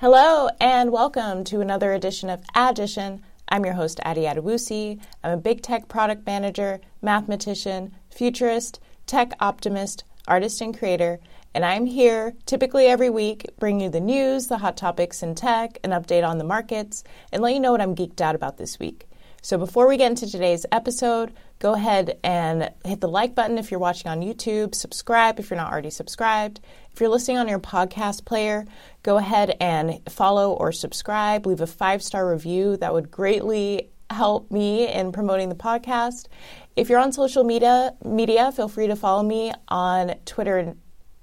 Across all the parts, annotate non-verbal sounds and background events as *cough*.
Hello, and welcome to another edition of Addition. I'm your host, Addy Adewusi. I'm a big tech product manager, mathematician, futurist, tech optimist, artist, and creator. And I'm here typically every week, bring you the news, the hot topics in tech, an update on the markets, and let you know what I'm geeked out about this week. So before we get into today's episode, go ahead and hit the like button if you're watching on YouTube, subscribe if you're not already subscribed. If you're listening on your podcast player, go ahead and follow or subscribe, leave a five star review. That would greatly help me in promoting the podcast. If you're on social media, media, feel free to follow me on Twitter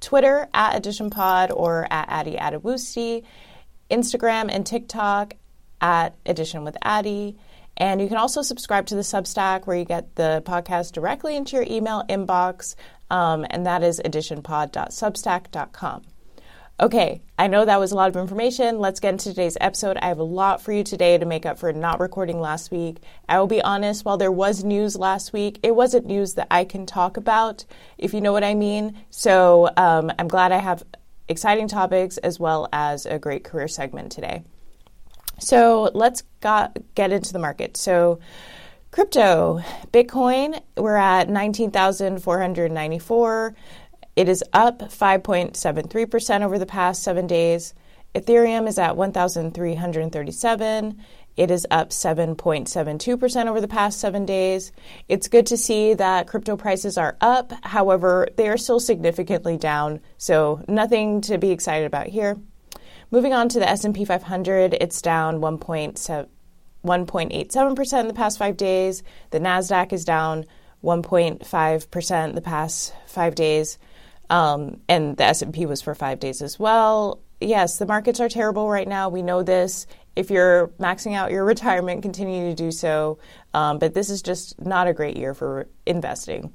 Twitter at AdditionPod or at Addy Adewusi, Instagram and TikTok at Addition with Addy. And you can also subscribe to the Substack where you get the podcast directly into your email inbox, um, and that is additionpod.substack.com. Okay, I know that was a lot of information. Let's get into today's episode. I have a lot for you today to make up for not recording last week. I will be honest, while there was news last week, it wasn't news that I can talk about, if you know what I mean. So um, I'm glad I have exciting topics as well as a great career segment today. So let's got, get into the market. So, crypto, Bitcoin, we're at 19,494. It is up 5.73% over the past seven days. Ethereum is at 1,337. It is up 7.72% over the past seven days. It's good to see that crypto prices are up. However, they are still significantly down, so nothing to be excited about here. Moving on to the S&P 500, it's down 1.87% in the past 5 days. The Nasdaq is down 1.5% the past 5 days. Um, and the S&P was for 5 days as well. Yes, the markets are terrible right now. We know this. If you're maxing out your *laughs* retirement, continue to do so. Um, but this is just not a great year for investing.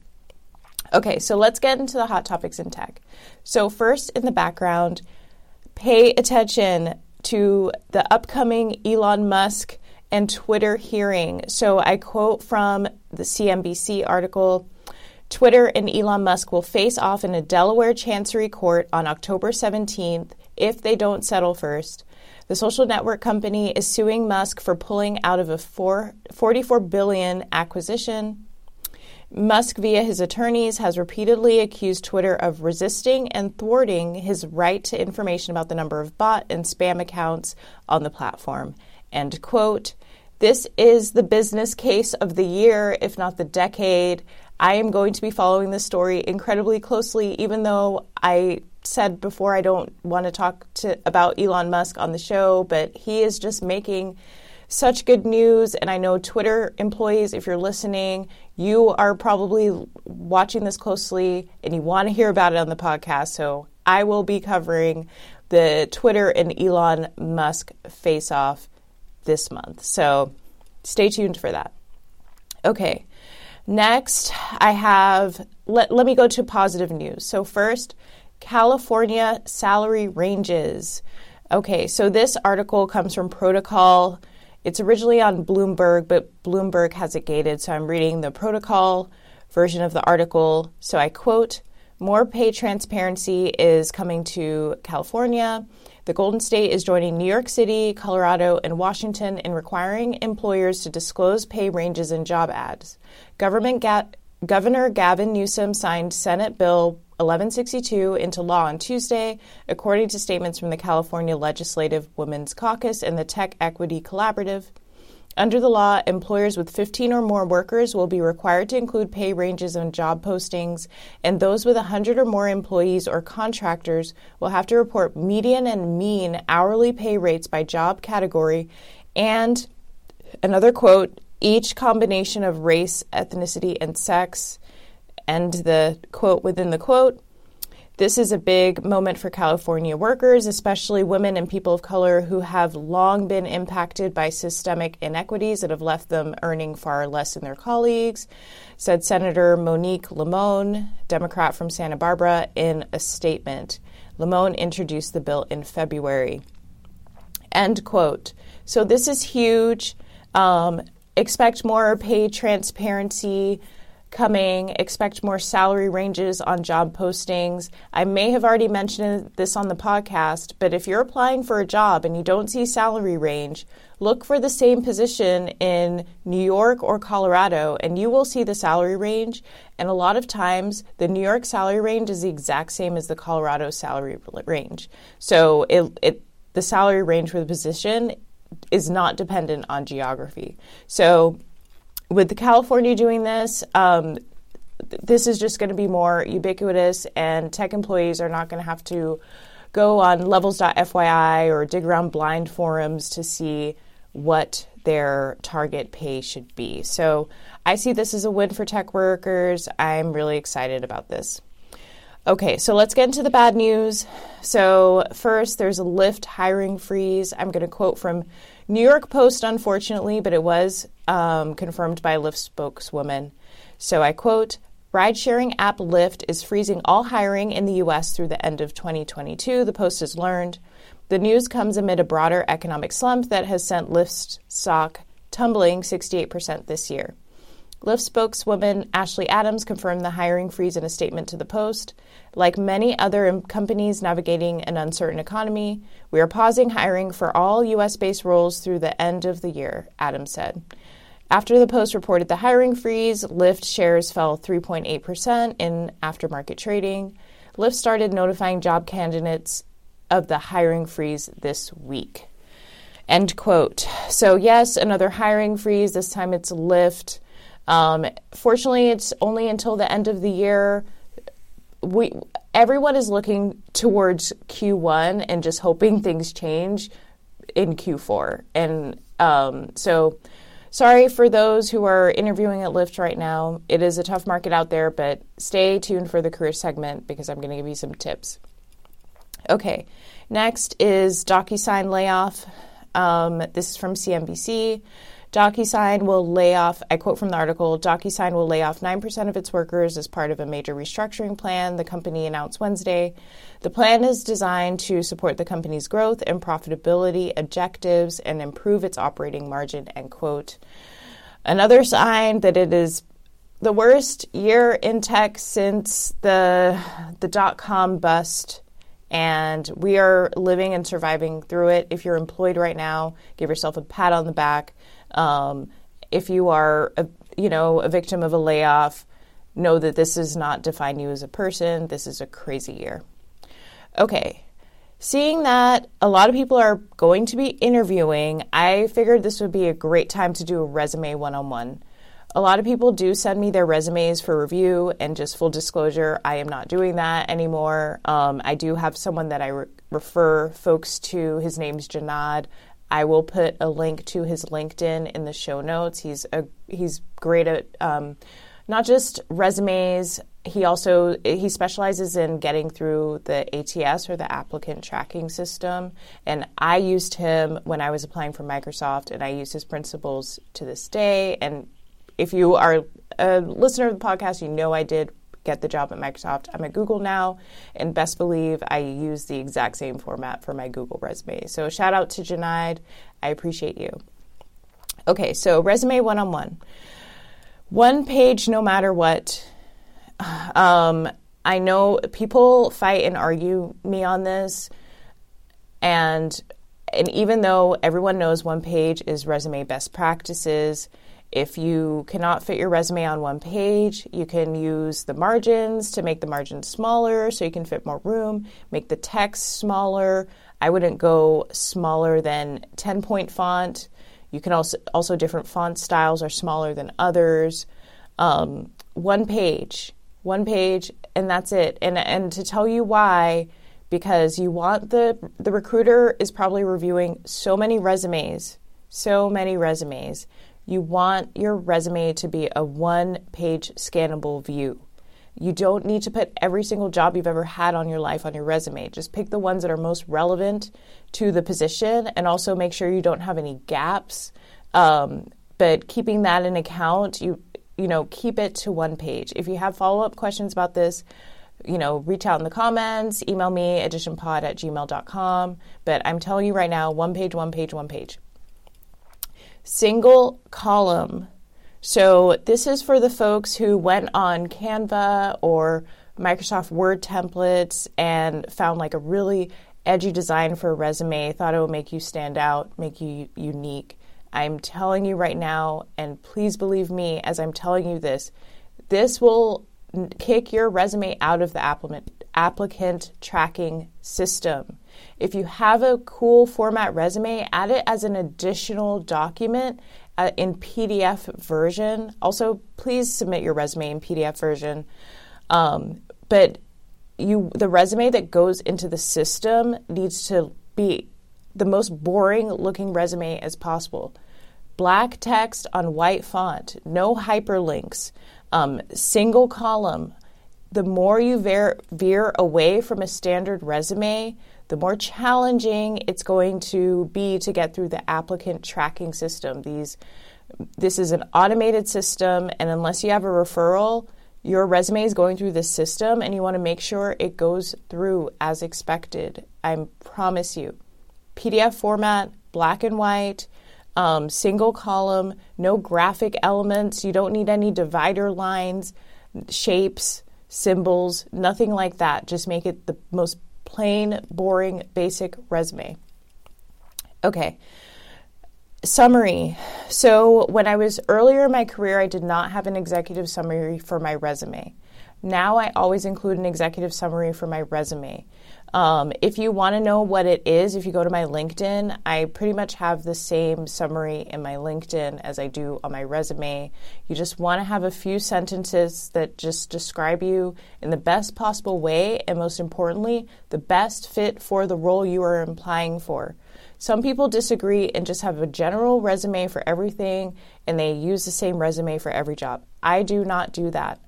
Okay, so let's get into the hot topics in tech. So, first, in the background, pay attention to the upcoming Elon Musk and Twitter hearing. So I quote from the CNBC article Twitter and Elon Musk will face off in a Delaware Chancery Court on October 17th if they don't settle first. The social network company is suing Musk for pulling out of a 4, 44 billion acquisition Musk, via his attorneys, has repeatedly accused Twitter of resisting and thwarting his right to information about the number of bot and spam accounts on the platform. End quote. This is the business case of the year, if not the decade. I am going to be following this story incredibly closely, even though I said before I don't want to talk to, about Elon Musk on the show, but he is just making such good news. And I know Twitter employees, if you're listening, you are probably watching this closely and you want to hear about it on the podcast. So I will be covering the Twitter and Elon Musk face off this month. So stay tuned for that. Okay. Next, I have, let, let me go to positive news. So, first, California salary ranges. Okay, so this article comes from Protocol it's originally on Bloomberg, but Bloomberg has it gated, so I'm reading the protocol version of the article. So I quote More pay transparency is coming to California. The Golden State is joining New York City, Colorado, and Washington in requiring employers to disclose pay ranges in job ads. Government ga- Governor Gavin Newsom signed Senate Bill 1162 into law on Tuesday, according to statements from the California Legislative Women's Caucus and the Tech Equity Collaborative. Under the law, employers with 15 or more workers will be required to include pay ranges on job postings, and those with 100 or more employees or contractors will have to report median and mean hourly pay rates by job category and another quote each combination of race, ethnicity, and sex end the quote within the quote. This is a big moment for California workers, especially women and people of color who have long been impacted by systemic inequities that have left them earning far less than their colleagues, said Senator Monique Limón, Democrat from Santa Barbara, in a statement. Limón introduced the bill in February. End quote. So this is huge. Um, expect more pay transparency coming. Expect more salary ranges on job postings. I may have already mentioned this on the podcast, but if you're applying for a job and you don't see salary range, look for the same position in New York or Colorado and you will see the salary range. And a lot of times, the New York salary range is the exact same as the Colorado salary range. So it, it the salary range for the position is not dependent on geography. So with California doing this, um, this is just going to be more ubiquitous, and tech employees are not going to have to go on levels.fyi or dig around blind forums to see what their target pay should be. So I see this as a win for tech workers. I'm really excited about this. Okay, so let's get into the bad news. So, first, there's a Lyft hiring freeze. I'm going to quote from New York Post, unfortunately, but it was um, confirmed by Lyft spokeswoman. So I quote Ride sharing app Lyft is freezing all hiring in the U.S. through the end of 2022, the Post has learned. The news comes amid a broader economic slump that has sent Lyft's stock tumbling 68% this year. Lyft spokeswoman Ashley Adams confirmed the hiring freeze in a statement to the Post. Like many other companies navigating an uncertain economy, we are pausing hiring for all U.S. based roles through the end of the year, Adams said. After the Post reported the hiring freeze, Lyft shares fell 3.8% in aftermarket trading. Lyft started notifying job candidates of the hiring freeze this week. End quote. So, yes, another hiring freeze. This time it's Lyft. Um, fortunately, it's only until the end of the year. We everyone is looking towards Q1 and just hoping things change in Q4. And um, so, sorry for those who are interviewing at Lyft right now. It is a tough market out there, but stay tuned for the career segment because I'm going to give you some tips. Okay, next is DocuSign layoff. Um, this is from CNBC. DocuSign will lay off, I quote from the article DocuSign will lay off 9% of its workers as part of a major restructuring plan, the company announced Wednesday. The plan is designed to support the company's growth and profitability objectives and improve its operating margin, end quote. Another sign that it is the worst year in tech since the, the dot com bust and we are living and surviving through it. If you're employed right now, give yourself a pat on the back. Um, if you are, a, you know, a victim of a layoff, know that this does not define you as a person. This is a crazy year. Okay. Seeing that a lot of people are going to be interviewing, I figured this would be a great time to do a resume one on one. A lot of people do send me their resumes for review, and just full disclosure, I am not doing that anymore. Um, I do have someone that I re- refer folks to. His name's Janad. I will put a link to his LinkedIn in the show notes. He's a he's great at um, not just resumes. He also he specializes in getting through the ATS or the applicant tracking system. And I used him when I was applying for Microsoft, and I use his principles to this day. And if you are a listener of the podcast, you know I did get the job at Microsoft. I'm at Google now, and best believe I use the exact same format for my Google resume. So shout out to Janide. I appreciate you. Okay, so resume one on one. One page, no matter what. Um, I know people fight and argue me on this, and and even though everyone knows one page is resume best practices, if you cannot fit your resume on one page, you can use the margins to make the margins smaller so you can fit more room, make the text smaller. I wouldn't go smaller than 10 point font. You can also, also different font styles are smaller than others. Um, one page, one page, and that's it. And, and to tell you why, because you want the, the recruiter is probably reviewing so many resumes, so many resumes you want your resume to be a one page scannable view. You don't need to put every single job you've ever had on your life on your resume. Just pick the ones that are most relevant to the position and also make sure you don't have any gaps. Um, but keeping that in account, you you know, keep it to one page. If you have follow up questions about this, you know, reach out in the comments, email me, additionpod at gmail.com. But I'm telling you right now, one page, one page, one page single column So, this is for the folks who went on Canva or Microsoft Word templates and found like a really edgy design for a resume, thought it would make you stand out, make you unique. I'm telling you right now, and please believe me as I'm telling you this, this will kick your resume out of the applicant, tracking system. If you have a cool format resume, add it as an additional document uh, in PDF version. Also, please submit your resume in PDF version. Um, but you, the resume that goes into the system needs to be the most boring looking resume as possible. Black text on white font, no hyperlinks, um, single column. The more you veer, veer away from a standard resume, the more challenging it's going to be to get through the applicant tracking system. These, this is an automated system, and unless you have a referral, your resume is going through this system, and you want to make sure it goes through as expected. I promise you. PDF format, black and white, um, single column, no graphic elements. You don't need any divider lines, shapes, symbols, nothing like that. Just make it the most plain, boring, basic resume. Okay. Summary. So, when I was earlier in my career, I did not have an executive summary for my resume. Now I always include an executive summary for my resume. Um, if you want to know what it is, if you go to my LinkedIn, I pretty much have the same summary in my LinkedIn as I do on my resume. You just want to have a few sentences that just describe you in the best possible way, and most importantly, the best fit for the role you are applying for. Some people disagree and just have a general resume for everything, and they use the same resume for every job. I do not do that.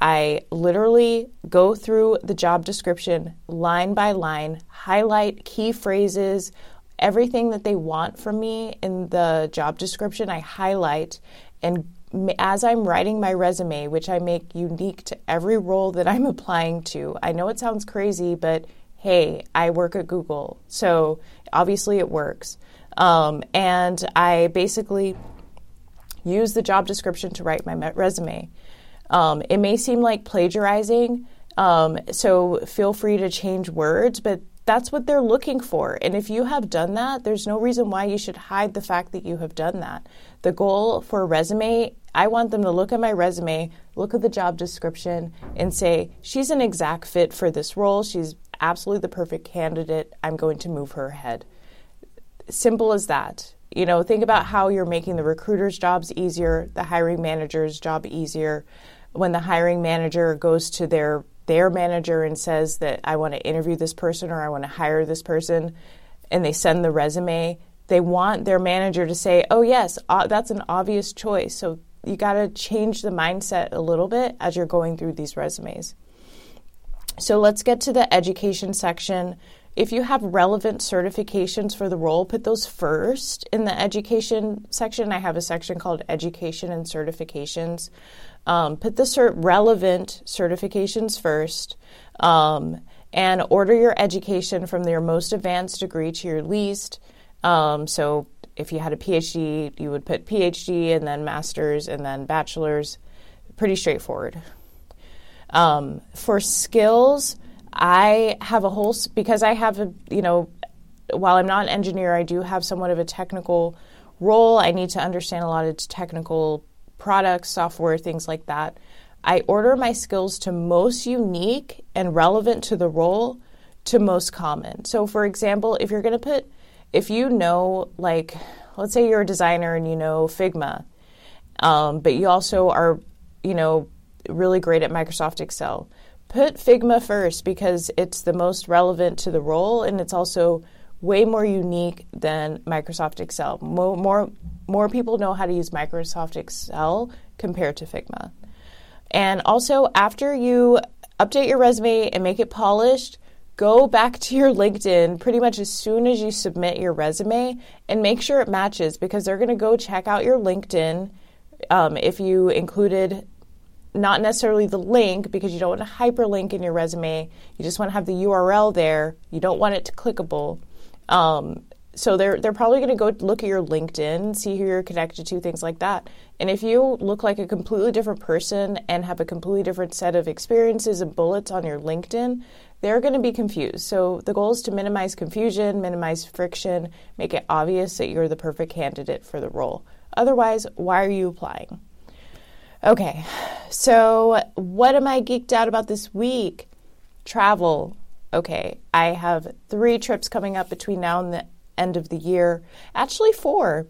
I literally go through the job description line by line, highlight key phrases, everything that they want from me in the job description, I highlight. And as I'm writing my resume, which I make unique to every role that I'm *laughs* applying to, I know it sounds crazy, but hey, I work at Google. So obviously it works. Um, and I basically use the job description to write my resume. Um, it may seem like plagiarizing, um, so feel free to change words, but that's what they're looking for. And if you have done that, there's no reason why you should hide the fact that you have done that. The goal for a resume, I want them to look at my resume, look at the job description, and say, she's an exact fit for this role. She's absolutely the perfect candidate. I'm going to move her ahead. Simple as that. You know, think about how you're making the recruiter's jobs easier, the hiring manager's job easier when the hiring manager goes to their their manager and says that I want to interview this person or I want to hire this person and they send the resume, they want their manager to say, "Oh yes, uh, that's an obvious choice." So you got to change the mindset a little bit as you're going through these resumes. So let's get to the education section. If you have relevant certifications for the role, put those first in the education section. I have a section called Education and Certifications. Um, put the cert- relevant certifications first. Um, and order your education from your most advanced degree to your least. Um, so if you had a PhD, you would put PhD and then master's and then bachelor's. Pretty straightforward. Um, for skills, I have a whole because I have a you know while I'm not an engineer, I do have somewhat of a technical role. I need to understand a lot of technical products, software, things like that. I order my skills to most unique and relevant to the role to most common. So, for example, if you're going to put, if you know, like, let's say you're a designer and you know Figma, um, but you also are, you know, really great at Microsoft Excel, put Figma first because it's the most relevant to the role and it's also way more unique than Microsoft Excel. More, more, more people know how to use Microsoft Excel compared to Figma. And also, after you update your resume and make it polished, go back to your LinkedIn pretty much as soon as you submit your resume and make sure it matches because they're going to go check out your LinkedIn um, if you included not necessarily the link because you don't want a hyperlink in your resume. You just want to have the URL there. You don't want it to clickable. Um, so they're they're probably going to go look at your LinkedIn, see who you're connected to, things like that. And if you look like a completely different person and have a completely different set of experiences and bullets on your LinkedIn, they're going to be confused. So the goal is to minimize confusion, minimize friction, make it obvious that you're the perfect candidate for the role. Otherwise, why are you applying? Okay, so what am I geeked out about this week? Travel. Okay, I have three trips coming up between now and the end of the year. Actually, four.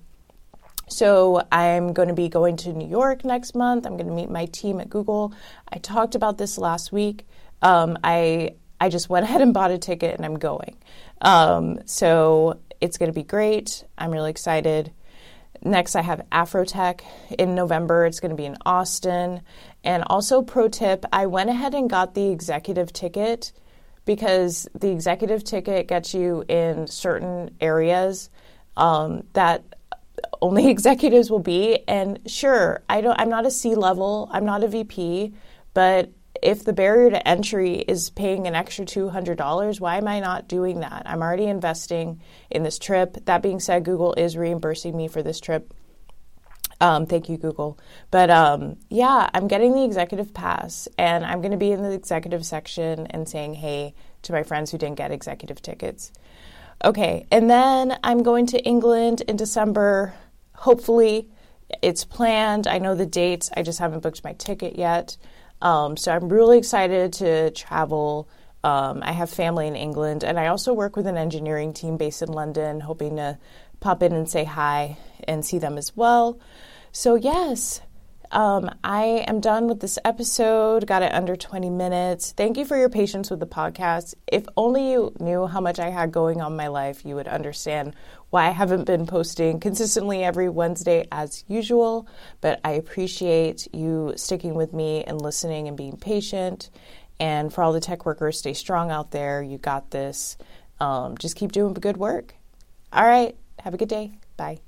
So I'm going to be going to New York next month. I'm going to meet my team at Google. I talked about this last week. Um, I I just went *laughs* ahead and bought a ticket and I'm going. Um, so it's going to be great. I'm really excited. Next, I have Afrotech in November. It's going to be in Austin. And also, pro tip I went ahead and got the executive ticket because the executive ticket gets you in certain areas um, that only *laughs* executives will be. And sure, I don't. I'm not a C level. I'm not a VP, but if the barrier to entry is paying an extra $200, why am I not doing that? I'm already investing in this trip. That being said, Google is reimbursing me for this trip. Um, thank you, Google. But um, yeah, I'm getting the executive pass, and I'm going to be in the executive section and saying hey to my friends who didn't get executive tickets. Okay, and then I'm going to England in December. Hopefully, it's planned. I know the dates, I just haven't booked my ticket yet. Um, so I'm really excited to travel. Um, I have family in England, and I also work with an engineering team based in London, hoping to pop in and say hi and see them as well. So, yes, um, I am done with this episode. Got it under 20 minutes. Thank you for your patience with the podcast. If only you knew how much I had going on in my life, you would understand why I haven't been posting consistently every Wednesday as usual. But I appreciate you sticking with me and listening and being patient. And for all the tech workers, stay strong out there. You got this. Um, just keep doing good work. All right. Have a good day. Bye.